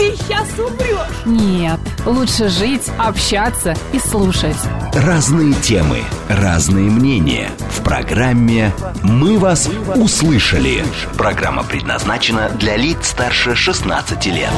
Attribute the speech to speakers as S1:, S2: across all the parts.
S1: ты сейчас умрешь.
S2: Нет, лучше жить, общаться и слушать.
S3: Разные темы, разные мнения. В программе «Мы вас услышали». Программа предназначена для лиц старше 16 лет.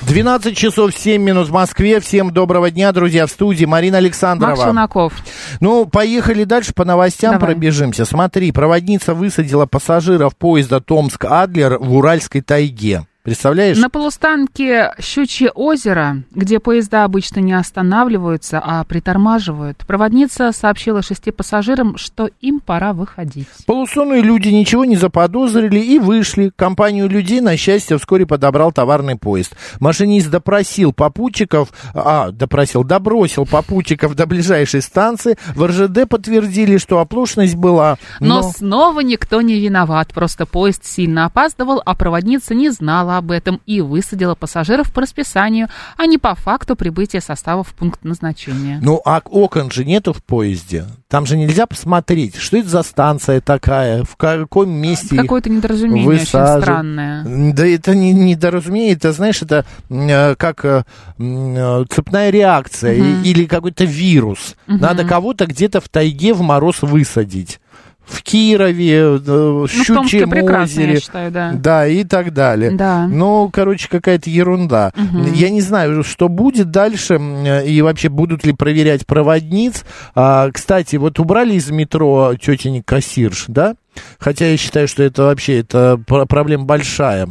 S4: 12 часов 7 минут в Москве. Всем доброго дня, друзья, в студии Марина Александрова.
S2: Макс Шунаков.
S4: Ну, поехали дальше по новостям
S2: Давай.
S4: пробежимся. Смотри, проводница высадила пассажиров поезда Томск-Адлер в Уральской тайге. Представляешь?
S2: На полустанке Щучье озеро, где поезда обычно не останавливаются, а притормаживают, проводница сообщила шести пассажирам, что им пора выходить.
S4: Полусонные люди ничего не заподозрили и вышли. Компанию людей, на счастье, вскоре подобрал товарный поезд. Машинист допросил попутчиков, а, допросил, добросил попутчиков до ближайшей станции. В РЖД подтвердили, что оплошность была.
S2: Но, снова никто не виноват, просто поезд сильно опаздывал, а проводница не знала об этом и высадила пассажиров по расписанию, а не по факту прибытия состава в пункт назначения.
S4: Ну, а окон же нету в поезде. Там же нельзя посмотреть, что это за станция такая, в каком месте
S2: Какое-то недоразумение очень
S4: высаживают.
S2: странное.
S4: Да это не недоразумение, это, знаешь, это э, как э, э, цепная реакция и- или какой-то вирус.
S2: Мгм.
S4: Надо кого-то где-то в тайге в мороз высадить. В Кирове, э, в
S2: Ну, в
S4: Щучьем
S2: я
S4: озере.
S2: считаю, да.
S4: Да, и так далее.
S2: Да.
S4: Ну, короче, какая-то ерунда.
S2: Мгм.
S4: Я не знаю, что будет дальше, м, и вообще будут ли проверять проводниц. А, кстати, вот убрали из метро тетенек кассирш, да? Хотя я считаю, что это вообще это пр- проблема большая.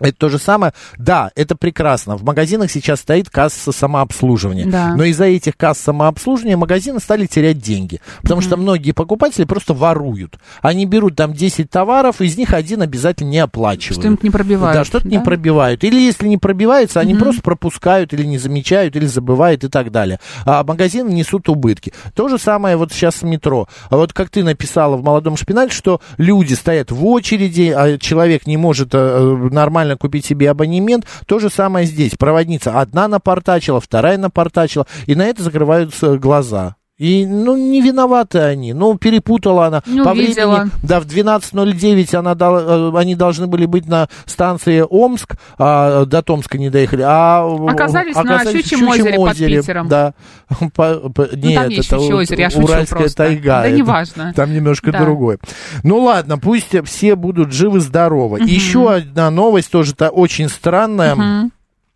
S4: Это то же самое. Да, это прекрасно. В магазинах сейчас стоит касса самообслуживания.
S2: Да.
S4: Но из-за этих касс самообслуживания магазины стали терять деньги. Потому что многие покупатели просто воруют. Они берут там 10 товаров, из них один обязательно не оплачивают.
S2: Что-нибудь не пробивают.
S4: Да, что-то не
S2: да?
S4: пробивают. Или если не пробивается, они просто пропускают или не замечают, или забывают и так далее. А магазины несут убытки. То же самое вот сейчас с метро. А вот как ты написала в «Молодом шпинале», что люди стоят в очереди, а человек не может э, нормально купить себе абонемент. То же самое здесь. Проводница одна напортачила, вторая напортачила, и на это закрываются глаза. И, ну, не виноваты они. Ну, перепутала она.
S2: Не
S4: По
S2: увидела.
S4: времени, да, в 12.09 она дал- э, они должны были быть на станции Омск, а до Томска не доехали, а
S2: Оказались на
S4: в
S2: Щучьем озере под Питером.
S4: Да. По- по-
S2: Ну,
S4: Нет,
S2: там есть
S4: это
S2: Щучье озеро, я шучу
S4: Уральская
S2: просто.
S4: тайга.
S2: Да неважно.
S4: Там немножко
S2: Да.
S4: другое. Ну ладно, пусть все будут живы-здоровы. Еще одна новость тоже та очень странная.
S2: Мгм.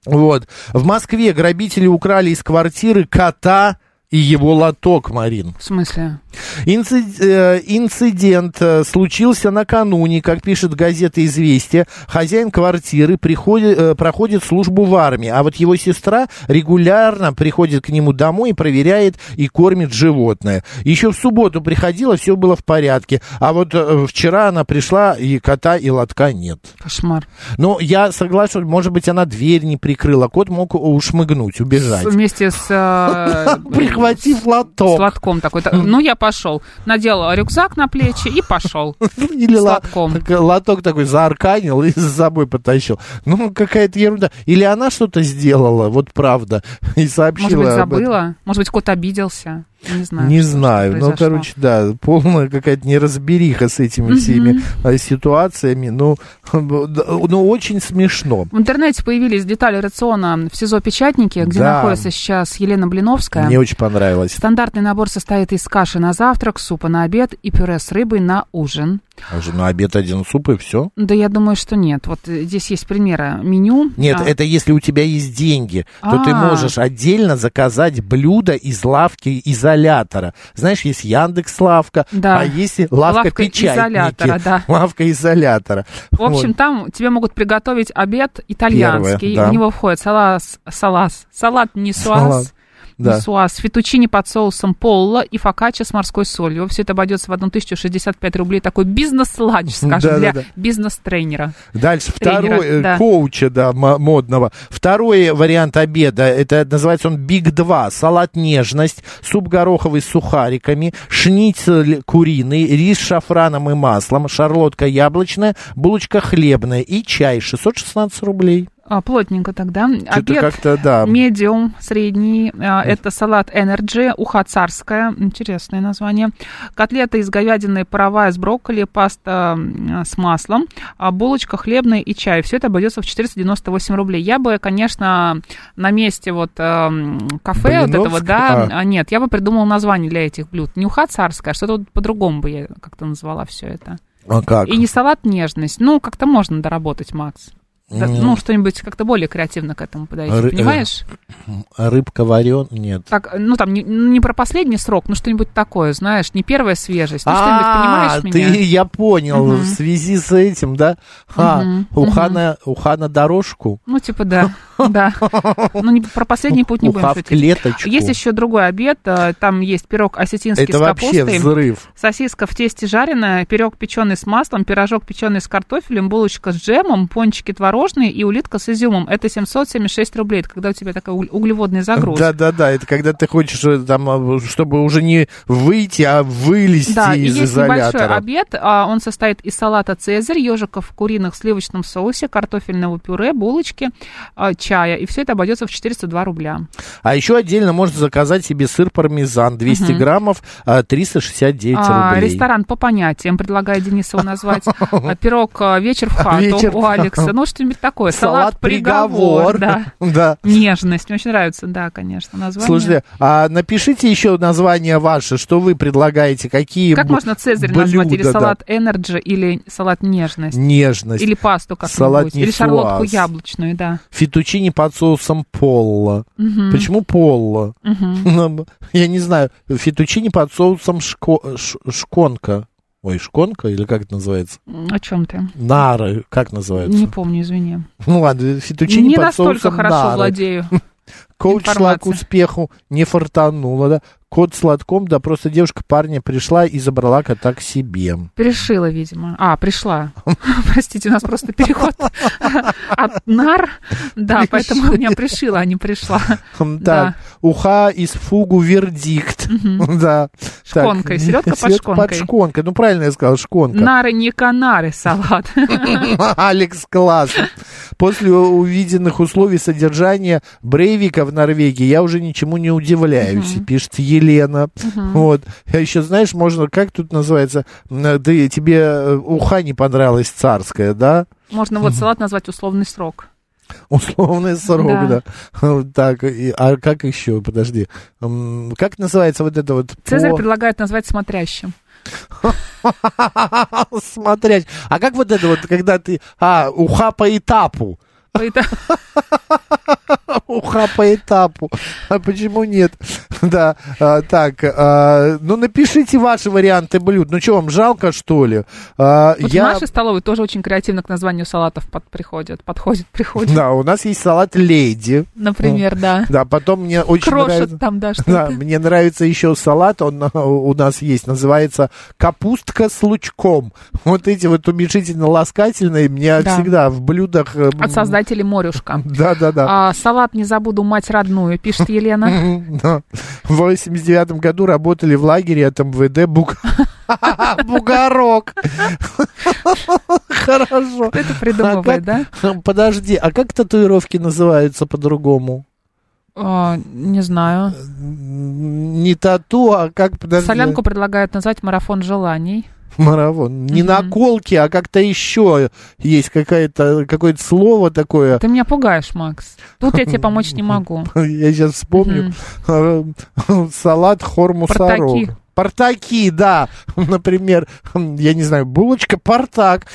S4: Вот. В Москве грабители украли из квартиры кота и его лоток, Марин.
S2: В смысле?
S4: Э, Инцидент э, случился накануне, как пишет газета «Известия». Хозяин квартиры приходит, э, проходит службу в армии, а вот его сестра регулярно приходит к нему домой и проверяет и кормит животное. Еще в субботу приходила, все было в порядке, а вот вчера она пришла, и кота, и лотка нет.
S2: Кошмар.
S4: Ну, я согласен, может быть, она дверь не прикрыла, кот мог ушмыгнуть, убежать.
S2: С- Вместе с...
S4: Прихватив лоток.
S2: С лотком такой. Так, Ну, я пошел. Надел рюкзак на плечи и пошел.
S4: Или
S2: С лотком.
S4: лоток такой заарканил и за собой потащил. Ну, какая-то ерунда. Или она что-то сделала, вот правда, и сообщила
S2: Может быть, забыла? Может быть, кот обиделся? Не знаю.
S4: Не знаю, ну, короче, да, полная какая-то неразбериха с этими всеми э, ситуациями. Ну, ну, очень смешно.
S2: В интернете появились детали рациона в СИЗО Печатники, где
S4: Да.
S2: находится сейчас Елена Блиновская.
S4: Мне очень понравилось.
S2: Стандартный набор состоит из каши на завтрак, супа на обед и пюре с рыбой на ужин.
S4: А же на обед один суп и все.
S2: Да я думаю, что нет. Вот э, здесь есть примеры меню.
S4: Нет,
S2: А,
S4: это если у тебя есть деньги, то ты
S2: А.
S4: можешь отдельно заказать блюдо из лавки изолятора. Знаешь, есть Яндекс лавка,
S2: Да.
S4: а есть лавка,
S2: Лавка изолятора, да.
S4: Лавка изолятора.
S2: В общем,
S4: Вот.
S2: там тебе могут приготовить обед итальянский.
S4: Первое, да.
S2: В него входит салат, салат, салат нисуаз,
S4: Салат. Да.
S2: Нисуаз, фетучини под соусом полла и фокаччо с морской солью. Все это обойдется в 1065 рублей. Такой бизнес-ланч, скажем,
S4: Да-да-да.
S2: для бизнес-тренера.
S4: Дальше второй, э,
S2: да.
S4: коуча, да, мо- модного. Второй вариант обеда, это называется он Big 2. Салат нежность, суп гороховый с сухариками, шницель куриный, рис с шафраном и маслом, шарлотка яблочная, булочка хлебная и чай 616 рублей.
S2: А, плотненько тогда. Обед
S4: как-то, да.
S2: медиум, средний. А, Это салат Energy, уха царская. Интересное название. Котлета из говядины паровая с брокколи, паста с маслом, а, булочка хлебная и чай. Все это обойдется в 498 рублей. Я бы, конечно, на месте вот эм, кафе вот этого,
S4: Блиновск?
S2: да,
S4: А.
S2: а, нет, я бы придумала название для этих блюд. Не уха царская, а что-то вот по-другому бы я как-то назвала все это.
S4: А как?
S2: И не салат нежность. Ну, как-то можно доработать, Макс. Да, ну, что-нибудь как-то более креативно к этому подойти,
S4: Ры- э,
S2: понимаешь?
S4: Рыбка варен? Нет.
S2: Так, ну, там, не, не про последний срок, но что-нибудь такое, знаешь, не первая свежесть, ну, что-нибудь,
S4: А,
S2: понимаешь меня?
S4: ты, я понял,
S2: Мгм.
S4: в связи с этим, да? А,
S2: Мгм,
S4: уха,
S2: мгм.
S4: на, уха на дорожку,
S2: Ну, типа, да, да. Ну, не, про последний путь не будем шутить.
S4: клеточку.
S2: Есть еще другой обед, э, там есть пирог осетинский
S4: Это
S2: с
S4: вообще
S2: капустой.
S4: взрыв.
S2: Сосиска в тесте жареная, пирог печеный с маслом, пирожок печеный с картофелем, булочка с джемом, пончики творожные и улитка с изюмом. Это 776 рублей. Это когда у тебя такой уг- углеводный загруз.
S4: Да-да-да, это когда ты хочешь, э, там, э, чтобы уже не выйти, а вылезти
S2: Да,
S4: из
S2: есть небольшой обед. а, Он состоит из салата «Цезарь», ежиков куриных в сливочном соусе, картофельного пюре, булочки, а, чая. И все это обойдется в 402 рубля.
S4: А еще отдельно можно заказать себе сыр пармезан 200
S2: Мгм.
S4: граммов, а, 369
S2: А,
S4: рублей.
S2: ресторан по понятиям, предлагает Денисову назвать. А, Пирог а, «Вечер в хату»
S4: Вечер
S2: у Алекса. Ну, что-нибудь такое.
S4: Салат
S2: «Приговор», да.
S4: Да.
S2: Нежность. Мне очень нравится, да, конечно, название.
S4: Слушайте, а напишите еще название ваше, что вы предлагаете, какие
S2: как можно «Цезарь» назвать? Или
S4: блюда, да.
S2: салат «Энерджи», или салат «Нежность»?
S4: Нежность.
S2: Или пасту
S4: Салат
S2: как-нибудь. Или шарлотку яблочную, да.
S4: Фетучини под соусом полла.
S2: Мгм.
S4: Почему полла? Ну, Я не знаю. Фетучини под соусом шко- шконка. Ой, шконка или как это называется?
S2: О чем ты?
S4: Нары, как называется?
S2: Не помню, извини.
S4: Ну ладно, фетучини
S2: Не
S4: под
S2: настолько
S4: соусом
S2: хорошо
S4: нары.
S2: владею.
S4: Коуч шла к успеху, не фартанула, да? Кот сладком, да просто девушка парня пришла и забрала кота к себе.
S2: Пришила, видимо. А, пришла. Простите, у нас просто переход от нар. Да, поэтому меня пришила, а не пришла.
S4: Так, уха из фугу вердикт. Да. Так,
S2: Шконкой, селедка под
S4: селедка под
S2: шконкой.
S4: шконкой. Ну, правильно я сказал, шконка.
S2: Нары не канары салат.
S4: Алекс, класс. После увиденных условий содержания Брейвика в Норвегии я уже ничему не удивляюсь, пишет Елена. Вот. А еще, знаешь, можно, как тут называется, ты, тебе э, уха не понравилась царская, да?
S2: Можно вот салат назвать условный срок.
S4: Условный срок, да.
S2: Да.
S4: Так, и- а как еще, подожди, как называется вот это вот?
S2: Цезарь
S4: по-
S2: предлагает назвать смотрящим.
S4: Смотреть. А как вот это вот, когда ты... А, уха по этапу.
S2: Поэтому-
S4: Уха по этапу. А почему нет? Да, а, так, а, ну напишите ваши варианты блюд. Ну что, вам жалко, что ли? А,
S2: Вот
S4: я...
S2: в нашей столовой тоже очень креативно к названию салатов под, приходят. Подходит, приходит.
S4: Да, у нас есть салат леди.
S2: Например, да.
S4: Да, потом мне очень
S2: Крошат
S4: нравится...
S2: там, да,
S4: Да,
S2: что-то.
S4: мне нравится еще салат, он а, у нас есть, называется капустка с лучком. Вот эти вот уменьшительно-ласкательные мне
S2: Да.
S4: всегда в блюдах... э,
S2: От создателей Морюшка.
S4: Да, да, да.
S2: А, салат не забуду мать родную, пишет Елена.
S4: Да. В 89 году работали в лагере от МВД Буг... Бугорок. Хорошо.
S2: Кто это
S4: А
S2: придумывает, да?
S4: как- Подожди, а как татуировки называются по-другому?
S2: А, не знаю.
S4: Не тату, а как, подожди.
S2: Солянку предлагают назвать марафон желаний.
S4: Марафон. Не
S2: Мгм.
S4: наколки, а как-то еще есть какое-то какое-то слово такое.
S2: Ты меня пугаешь, Макс. Тут я тебе помочь не могу.
S4: Я сейчас вспомню.
S2: Мгм.
S4: Салат хормусарок.
S2: Портаки.
S4: Да. Например, я не знаю, булочка портак.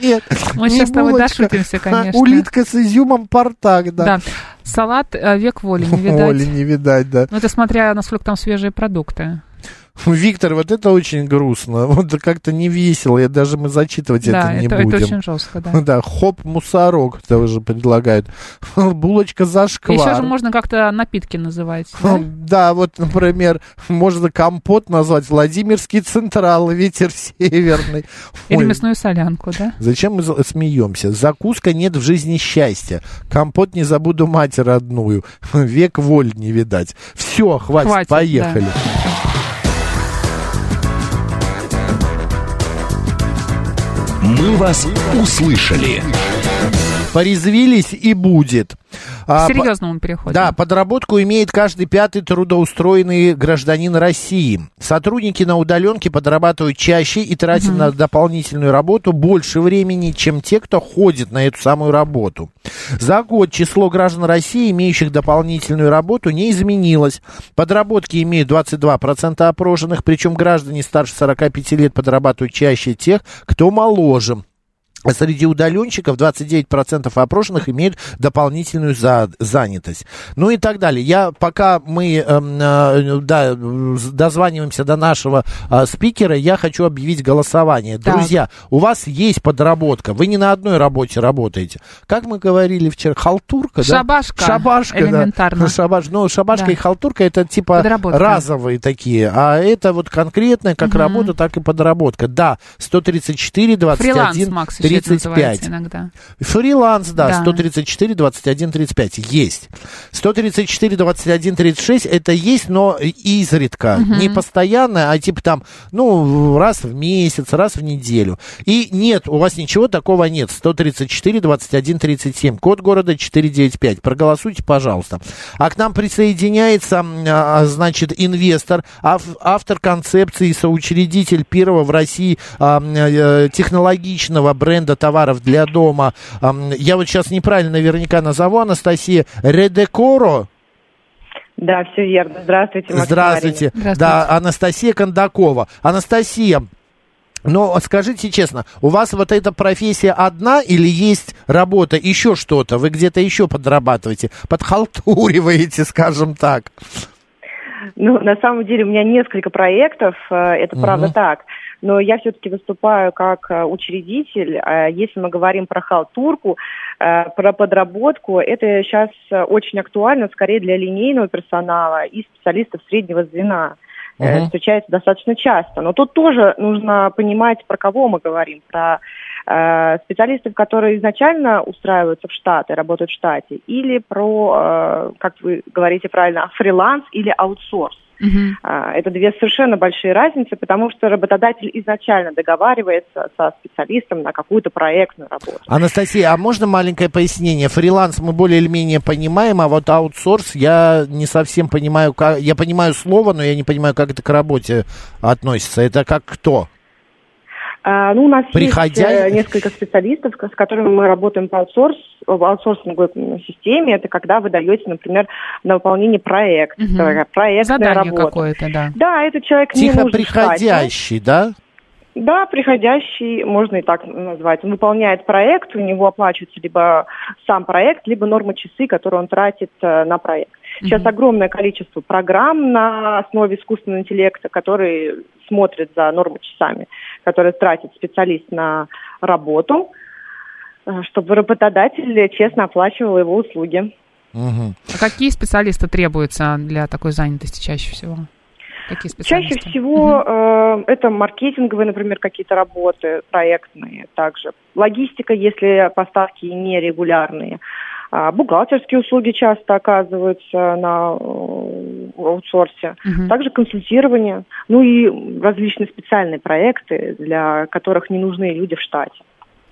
S4: Нет,
S2: Мы
S4: не
S2: сейчас с тобой дошутимся,
S4: а
S2: конечно.
S4: Улитка с изюмом портак, да.
S2: Да. Салат э, век воли, не видать.
S4: не видать, да.
S2: Ну, это смотря, насколько там свежие продукты.
S4: Виктор, вот это очень грустно. Вот как-то не весело. Я даже мы зачитывать
S2: Да,
S4: это не
S2: это,
S4: будем.
S2: это очень жестко, да.
S4: Да, хоп, мусорок тоже предлагают. Булочка за
S2: Еще же можно как-то напитки называть. да?
S4: Да, вот, например, можно компот назвать Владимирский Централ, ветер северный.
S2: Или
S4: Ой,
S2: мясную солянку, да?
S4: Зачем мы смеемся? Закуска нет в жизни счастья. Компот не забуду мать родную. Век воль не видать. Все, хватит,
S2: Хватит,
S4: поехали.
S3: «Мы вас услышали».
S4: Порезвились и будет. А,
S2: К
S4: по-
S2: серьезному переходим.
S4: Да, подработку имеет каждый пятый трудоустроенный гражданин России. Сотрудники на удаленке подрабатывают чаще и тратят на дополнительную работу больше времени, чем те, кто ходит на эту самую работу. За год число граждан России, имеющих дополнительную работу, не изменилось. Подработки имеют 22% опрошенных, причем граждане старше 45 лет подрабатывают чаще тех, кто моложе. Среди удаленщиков 29% опрошенных имеют дополнительную за- занятость. Ну и так далее. Я, пока мы эм, э, да, дозваниваемся до нашего э, спикера, я хочу объявить голосование.
S2: Так.
S4: Друзья, у вас есть подработка. Вы не на одной работе работаете. Как мы говорили вчера, халтурка, да?
S2: Шабашка.
S4: Шабашка,
S2: Элементарно.
S4: да. Шабаш, ну, шабашка
S2: Да.
S4: и халтурка это типа
S2: Подработка.
S4: разовые такие, а это вот конкретная как работа, так и подработка. Да, 134, 21,
S2: Фриланс, Макс,
S4: 35.
S2: называется иногда.
S4: Фриланс, да,
S2: Да.
S4: 134, 21, 35. Есть. 134, 21, 36 это есть, но изредка. Не постоянно, а типа там, ну, раз в месяц, раз в неделю. И нет, у вас ничего такого нет. 134, 21, 37. Код города 495. Проголосуйте, пожалуйста. А к нам присоединяется, м, а, значит, инвестор, ав- автор концепции соучредитель первого в России а, м, э, технологичного бренда товаров для дома. Я вот сейчас неправильно наверняка назову, Анастасия Редекоро.
S5: Да, все верно. Здравствуйте, Максим
S4: Здравствуйте.
S2: Здравствуйте.
S4: Да, Анастасия Кондакова. Анастасия, но скажите честно, у вас вот эта профессия одна или есть работа, еще что-то? Вы где-то еще подрабатываете, подхалтуриваете, скажем так.
S5: Ну, на самом деле у меня несколько проектов, э, это
S4: Мгм.
S5: правда так. Но я все-таки выступаю как э, учредитель. Э, Если мы говорим про халтурку, э, про подработку, это сейчас э, очень актуально, скорее для линейного персонала и специалистов среднего звена.
S4: Мгм.
S5: Встречается достаточно часто. Но тут тоже нужно понимать, про кого мы говорим. Про специалистов, которые изначально устраиваются в штат и работают в штате, или про, как вы говорите правильно, фриланс или аутсорс. А, Это две совершенно большие разницы, потому что работодатель изначально договаривается со специалистом на какую-то проектную работу.
S4: Анастасия, а можно маленькое пояснение? Фриланс мы более или менее понимаем, а вот аутсорс я не совсем понимаю, как, я понимаю слово, но я не понимаю, как это к работе относится. Это как кто?
S5: А, ну, у нас
S4: Приходя-
S5: есть э, несколько специалистов, с которыми мы работаем по аутсорс, в аутсорсинговой системе. Это когда вы даете, например, на выполнение проект,
S2: Мгм.
S5: такая проектная
S2: Задание
S5: работа.
S2: какое-то, да.
S5: Да, этот человек не
S4: Тихо
S5: нужен в штате.
S4: приходящий, да?
S5: Да, приходящий, можно и так назвать. Он выполняет проект, у него оплачивается либо сам проект, либо норма часы, которые он тратит э, на проект. Сейчас
S2: Мгм.
S5: огромное количество программ на основе искусственного интеллекта, которые смотрят за нормочасами, которые тратит специалист на работу, э, чтобы работодатель честно оплачивал его услуги.
S4: Мгм.
S2: А какие специалисты требуются для такой занятости чаще всего? Какие специалисты?
S5: Чаще всего э, это маркетинговые, например, какие-то работы проектные также. Логистика, если поставки нерегулярные. А, бухгалтерские услуги часто оказываются на э, аутсорсе.
S2: Мгм.
S5: Также консультирование, ну и различные специальные проекты, для которых не нужны люди в штате.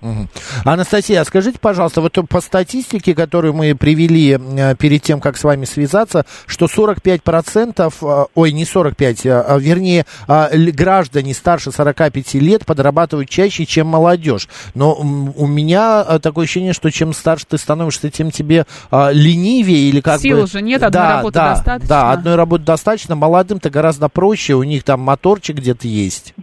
S4: Мгм. Анастасия, а скажите, пожалуйста, вот по статистике, которую мы привели э, перед тем, как с вами связаться, что 45%, э, ой, не 45, а, а, вернее, а, граждане старше 45 лет подрабатывают чаще, чем молодежь. Но у меня э, такое ощущение, что чем старше ты становишься, тем тебе а, ленивее или как
S2: Сил
S4: бы...
S2: уже нет, одной
S4: да,
S2: работы
S4: да,
S2: достаточно.
S4: Да, одной работы достаточно. Молодым-то гораздо проще, у них там моторчик где-то есть.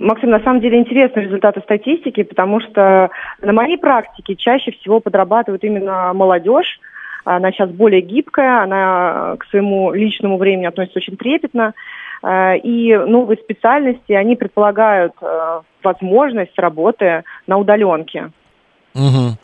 S5: Максим, на самом деле интересны результаты статистики, потому что на моей практике чаще всего подрабатывает именно молодежь. Она сейчас более гибкая, она к своему личному времени относится очень трепетно. э, и новые специальности, они предполагают э, возможность работы на удаленке.
S4: Мгм.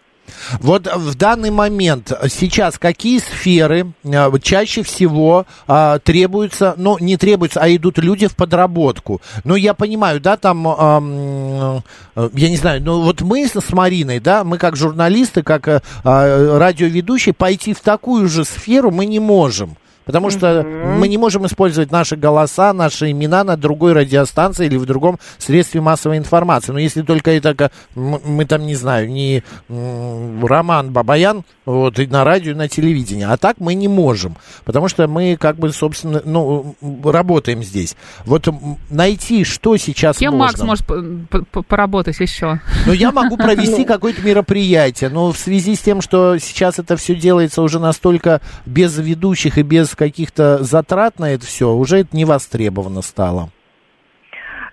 S4: Вот в данный момент сейчас какие сферы э, чаще всего а, требуются, ну не требуются, а идут люди в подработку? Ну я понимаю, да, там, ам, э, я не знаю, ну вот мы с Мариной, да, мы как журналисты, как э, а, радиоведущие пойти в такую же сферу мы не можем. Потому что мы не можем использовать наши голоса, наши имена на другой радиостанции или в другом средстве массовой информации. Но если только это, мы там, не знаю, не Роман Бабаян, вот, и на радио, и на телевидении. А так мы не можем. Потому что мы, как бы, собственно, ну, работаем здесь. Вот найти, что сейчас
S2: Кем
S4: можно.
S2: Макс может поработать еще?
S4: Но я могу провести какое-то мероприятие, но в связи с тем, что сейчас это все делается уже настолько без ведущих и без каких-то затрат на это все, уже это не востребовано стало.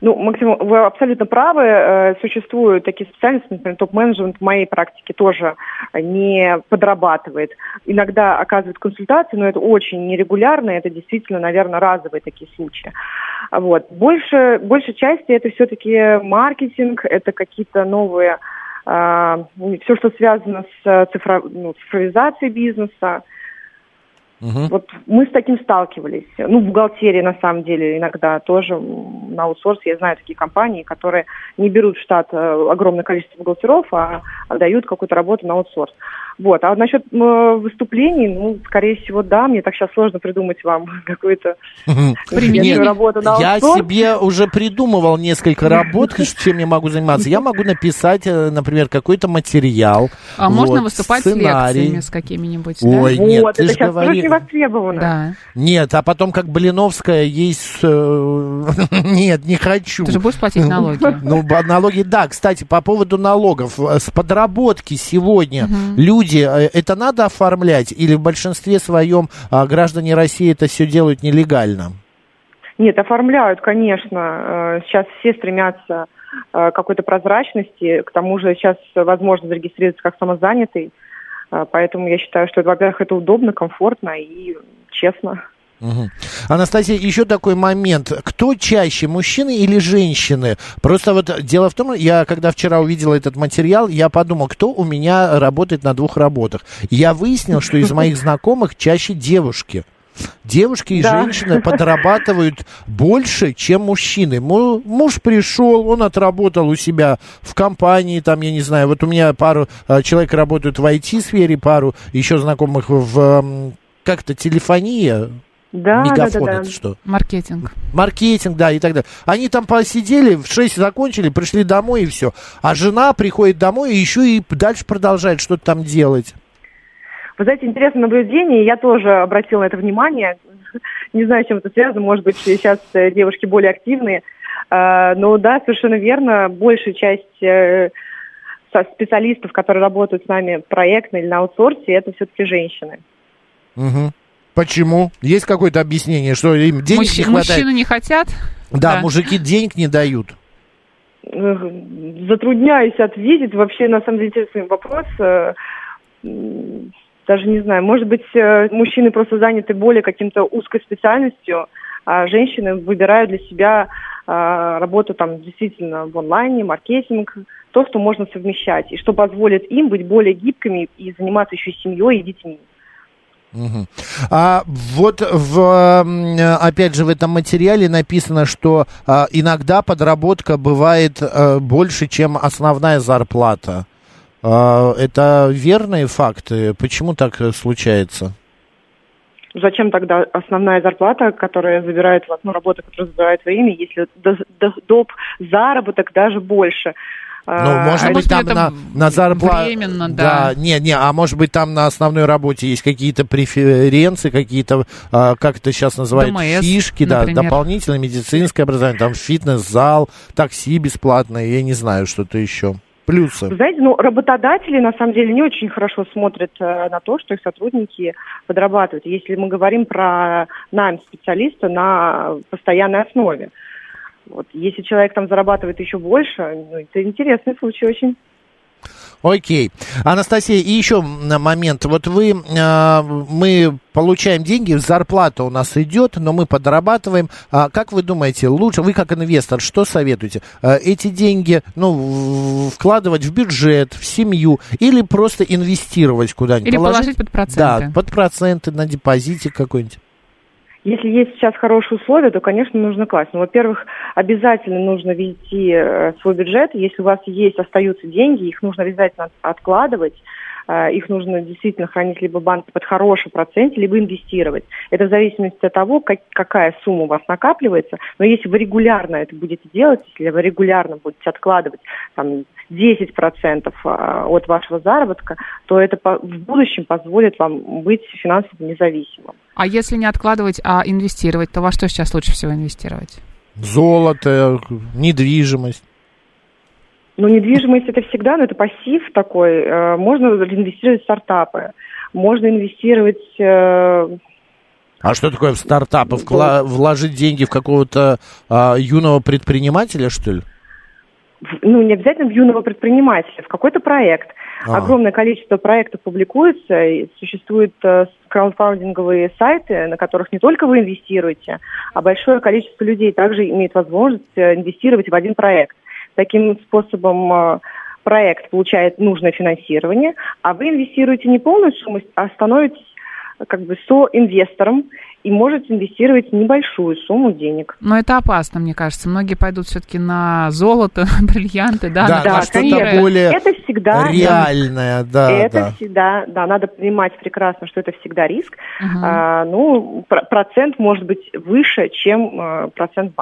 S5: Ну, Максим, вы абсолютно правы. Э, Существуют такие специальности, например, топ-менеджмент в моей практике тоже не подрабатывает. Иногда оказывают консультации, но это очень нерегулярно, это действительно, наверное, разовые такие случаи. Вот. Больше, большей части это все-таки маркетинг, это какие-то новые, все, что связано с цифро- ну, цифровизацией бизнеса.
S4: Мгм.
S5: Вот мы с таким сталкивались. Ну, в бухгалтерии, на самом деле, иногда тоже на аутсорс. Я знаю такие компании, которые не берут в штат э, огромное количество бухгалтеров, а отдают какую-то работу на аутсорс. Вот. А насчет м, выступлений, ну, скорее всего, да. Мне так сейчас сложно придумать вам какую-то
S2: Применение.
S5: конкретную работу на
S4: Я
S5: аутсорс.
S4: себе уже придумывал несколько работ, чем я могу заниматься. Я могу написать, э, например, какой-то материал.
S2: А можно выступать
S4: сценарий.
S2: с лекциями с какими-нибудь, да?
S4: Ой, нет,
S5: вот,
S4: ты
S5: это сейчас
S4: говори-
S5: очень востребовано.
S2: Да.
S4: Нет, а потом как Блиновская есть... э, Нет, не хочу.
S2: Ты же будешь платить налоги.
S4: Ну, налоги, да. Кстати, по поводу налогов. э, С подработки сегодня люди, э, это надо оформлять? Или в большинстве своем а, граждане России это все делают нелегально?
S5: Нет, оформляют, конечно. Э, Сейчас все стремятся э, к какой-то прозрачности. К тому же сейчас возможно зарегистрироваться как самозанятый. Поэтому я считаю, что, во-первых, это удобно, комфортно и честно.
S4: Мгм. Анастасия, еще такой момент. Кто чаще, мужчины или женщины? Просто вот дело в том, я когда вчера увидел этот материал, я подумал, кто у меня работает на двух работах. Я выяснил, что из моих знакомых чаще девушки. Девушки и
S5: Да.
S4: женщины подрабатывают больше, чем мужчины. Му- Муж пришел, он отработал у себя в компании, там, я не знаю, вот у меня пару э, человек работают в IT-сфере, пару еще знакомых в, как-то, телефония,
S5: Да,
S4: мегафон
S5: да, да,
S4: это что?
S2: Маркетинг.
S4: Маркетинг, да, и так далее. Они там посидели, в 6 закончили, пришли домой и все. А жена приходит домой и еще и дальше продолжает что-то там делать.
S5: Вы знаете, интересное наблюдение. Я тоже обратила на это внимание. Не знаю, с чем это связано. Может быть, сейчас э, девушки более активные. Э, Но да, совершенно верно. Большая часть э, специалистов, которые работают с нами проектно или на аутсорсе, это все-таки женщины.
S4: Мгм. Почему? Есть какое-то объяснение, что им денег
S2: Мужч-
S4: не хватает?
S2: Мужчины не хотят?
S4: Да,
S2: Да.
S4: мужики денег не дают.
S5: Затрудняюсь ответить. Вообще, на самом деле, интересный вопрос. Э, Даже не знаю. Может быть, э, мужчины просто заняты более каким-то узкой специальностью, а женщины выбирают для себя а, работу там действительно в онлайне, маркетинг, то, что можно совмещать, и что позволит им быть более гибкими и заниматься еще семьей и детьми.
S4: Мгм. А вот в, опять же в этом материале написано, что а, иногда подработка бывает а, больше, чем основная зарплата. А, это верные факты? Почему так э, случается?
S5: Зачем тогда основная зарплата, которая забирает вас, ну, работа, которая забирает время, если до- до- доп. заработок даже больше?
S4: Ну,
S5: А,
S4: может
S2: а
S4: быть, там на, на зарплату...
S2: временно, да.
S4: Не, не, а может быть, там на основной работе есть какие-то преференции, какие-то, а, как это сейчас называют,
S2: ДМС,
S4: фишки, да,
S2: например.
S4: дополнительное медицинское образование, там фитнес-зал, такси бесплатное, я не знаю, что-то еще. Плюсы.
S5: Вы знаете, ну, работодатели на самом деле не очень хорошо смотрят э, на то, что их сотрудники подрабатывают. Если мы говорим про найм специалиста на постоянной основе. Вот. Если человек там зарабатывает еще больше, ну, это интересный случай очень.
S4: Окей. Анастасия, и еще момент. Вот вы, э, мы получаем деньги, зарплата у нас идет, но мы подрабатываем. А как вы думаете, лучше, вы как инвестор, что советуете? Э, эти деньги, ну, вкладывать в бюджет, в семью или просто инвестировать куда-нибудь?
S2: Или положить под проценты.
S4: Да, под проценты на депозите какой-нибудь.
S5: Если есть сейчас хорошие условия, то, конечно, нужно класть. Ну, во-первых, обязательно нужно вести э, свой бюджет. Если у вас есть, остаются деньги, их нужно обязательно откладывать. Э, Их нужно действительно хранить либо в банке под хороший процент, либо инвестировать. Это в зависимости от того, как- какая сумма у вас накапливается. Но если вы регулярно это будете делать, если вы регулярно будете откладывать там, 10% а, от вашего заработка, то это по- в будущем позволит вам быть финансово независимым.
S2: А если не откладывать, а инвестировать, то во что сейчас лучше всего инвестировать?
S4: Золото, недвижимость.
S5: Ну, недвижимость это всегда, но это пассив такой. Э, Можно инвестировать в стартапы, можно инвестировать э,
S4: А что такое в стартапы? Вкла- вложить деньги в какого-то а, юного предпринимателя, что ли?
S5: ну, не обязательно в юного предпринимателя, в какой-то проект.
S4: А.
S5: Огромное количество проектов публикуется, и существуют э, краудфандинговые сайты, на которых не только вы инвестируете, а большое количество людей также имеет возможность э, инвестировать в один проект. Таким способом э, проект получает нужное финансирование, а вы инвестируете не полную сумму, а становитесь э, как бы соинвестором и можете инвестировать небольшую сумму денег.
S2: Но это опасно, мне кажется. Многие пойдут все-таки на золото, бриллианты, да,
S4: Да,
S2: на
S4: да, что-то более
S5: это всегда
S4: Реальное, да,
S5: это
S4: да.
S5: всегда, да, надо понимать прекрасно, что это всегда риск.
S2: Мгм.
S5: А, ну, про- процент может быть выше, чем э, процент в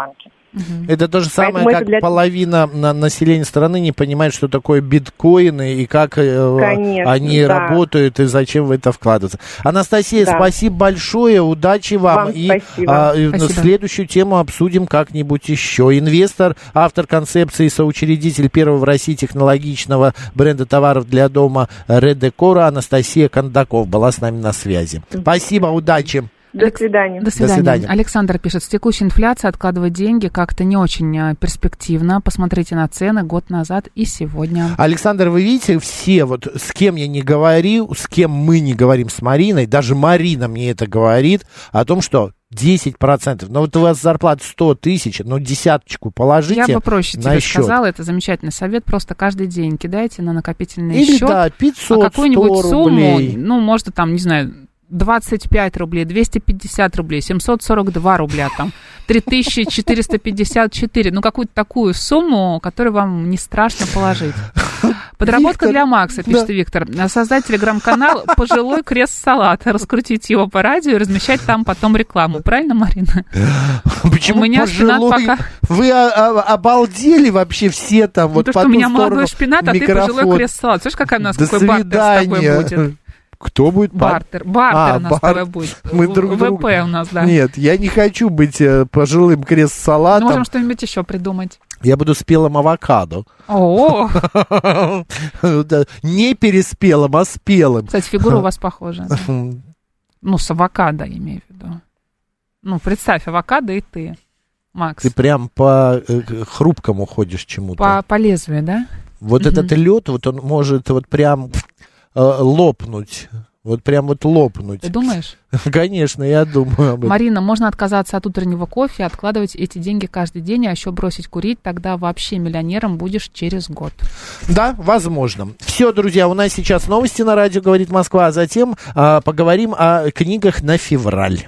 S4: Это то же самое,
S5: Поэтому это
S4: как
S5: для-
S4: половина на- населения страны не понимает, что такое биткоины и как э,
S5: Конечно,
S4: они
S5: да.
S4: работают и зачем в это вкладываться. Анастасия,
S5: Да.
S4: спасибо большое, удачи вам.
S5: Вам
S4: и
S5: спасибо.
S4: а, и
S2: Спасибо.
S4: следующую тему обсудим как-нибудь еще. Инвестор, автор концепции, соучредитель первого в России технологичного бренда товаров для дома Редекора Анастасия Кондаков была с нами на связи. Спасибо, удачи.
S5: До свидания.
S2: До свидания.
S4: свидания.
S2: Александр пишет, с текущей инфляцией откладывать деньги как-то не очень а, перспективно. Посмотрите на цены год назад и сегодня.
S4: Александр, вы видите, все, вот с кем я не говорил, с кем мы не говорим с Мариной, даже Марина мне это говорит, о том, что 10%. Но вот у вас зарплата 100 тысяч, ну десяточку положите
S2: Я бы проще
S4: на
S2: тебе
S4: счет.
S2: сказала, это замечательный совет. Просто каждый день кидайте на накопительный
S4: Или
S2: счет.
S4: да,
S2: а
S4: 500,
S2: какую-нибудь
S4: 100
S2: сумму,
S4: рублей.
S2: ну, может, там, не знаю, 25 рублей, 250 рублей, 742 рубля, там, 3454, ну, какую-то такую сумму, которую вам не страшно положить. Подработка
S4: Виктор,
S2: для Макса, пишет
S4: да.
S2: Виктор. Создать телеграм-канал «Пожилой крест-салат», раскрутить его по радио и размещать там потом рекламу. Правильно, Марина?
S4: Почему
S2: у меня шпинат
S4: пожилой?
S2: пока-
S4: Вы обалдели вообще все там вот
S2: Ну, то,
S4: по
S2: что у меня молодой шпинат, а ты
S4: микрофон.
S2: пожилой крест-салат. Слышишь, какая у нас,
S4: До
S2: какой бартер с тобой
S4: свидания.
S2: будет?
S4: Кто будет? бар-
S2: Бартер. Бартер
S4: А,
S2: у нас
S4: бар-
S2: будет.
S4: Мы друг
S2: ВП
S4: друга-
S2: у нас, да.
S4: Нет, я не хочу быть э, пожилым
S2: Ну,
S4: крест-салатом.
S2: можем что-нибудь еще придумать.
S4: Я буду спелым авокадо.
S2: О,
S4: Не переспелым, а спелым.
S2: кстати, фигура у вас похожа. Ну, с авокадо, имею в виду. Ну, представь, авокадо и ты, Макс.
S4: Ты прям по э, хрупкому ходишь чему-то.
S2: По, по лезвию, да?
S4: Вот этот лед, вот он может вот прям лопнуть. Вот прям вот лопнуть.
S2: Ты думаешь?
S4: Конечно, я думаю об этом.
S2: Марина, можно отказаться от утреннего кофе, откладывать эти деньги каждый день, а еще бросить курить, тогда вообще миллионером будешь через год.
S4: Да, возможно. Все, друзья, у нас сейчас новости на радио, говорит Москва, а затем а, поговорим о книгах на февраль.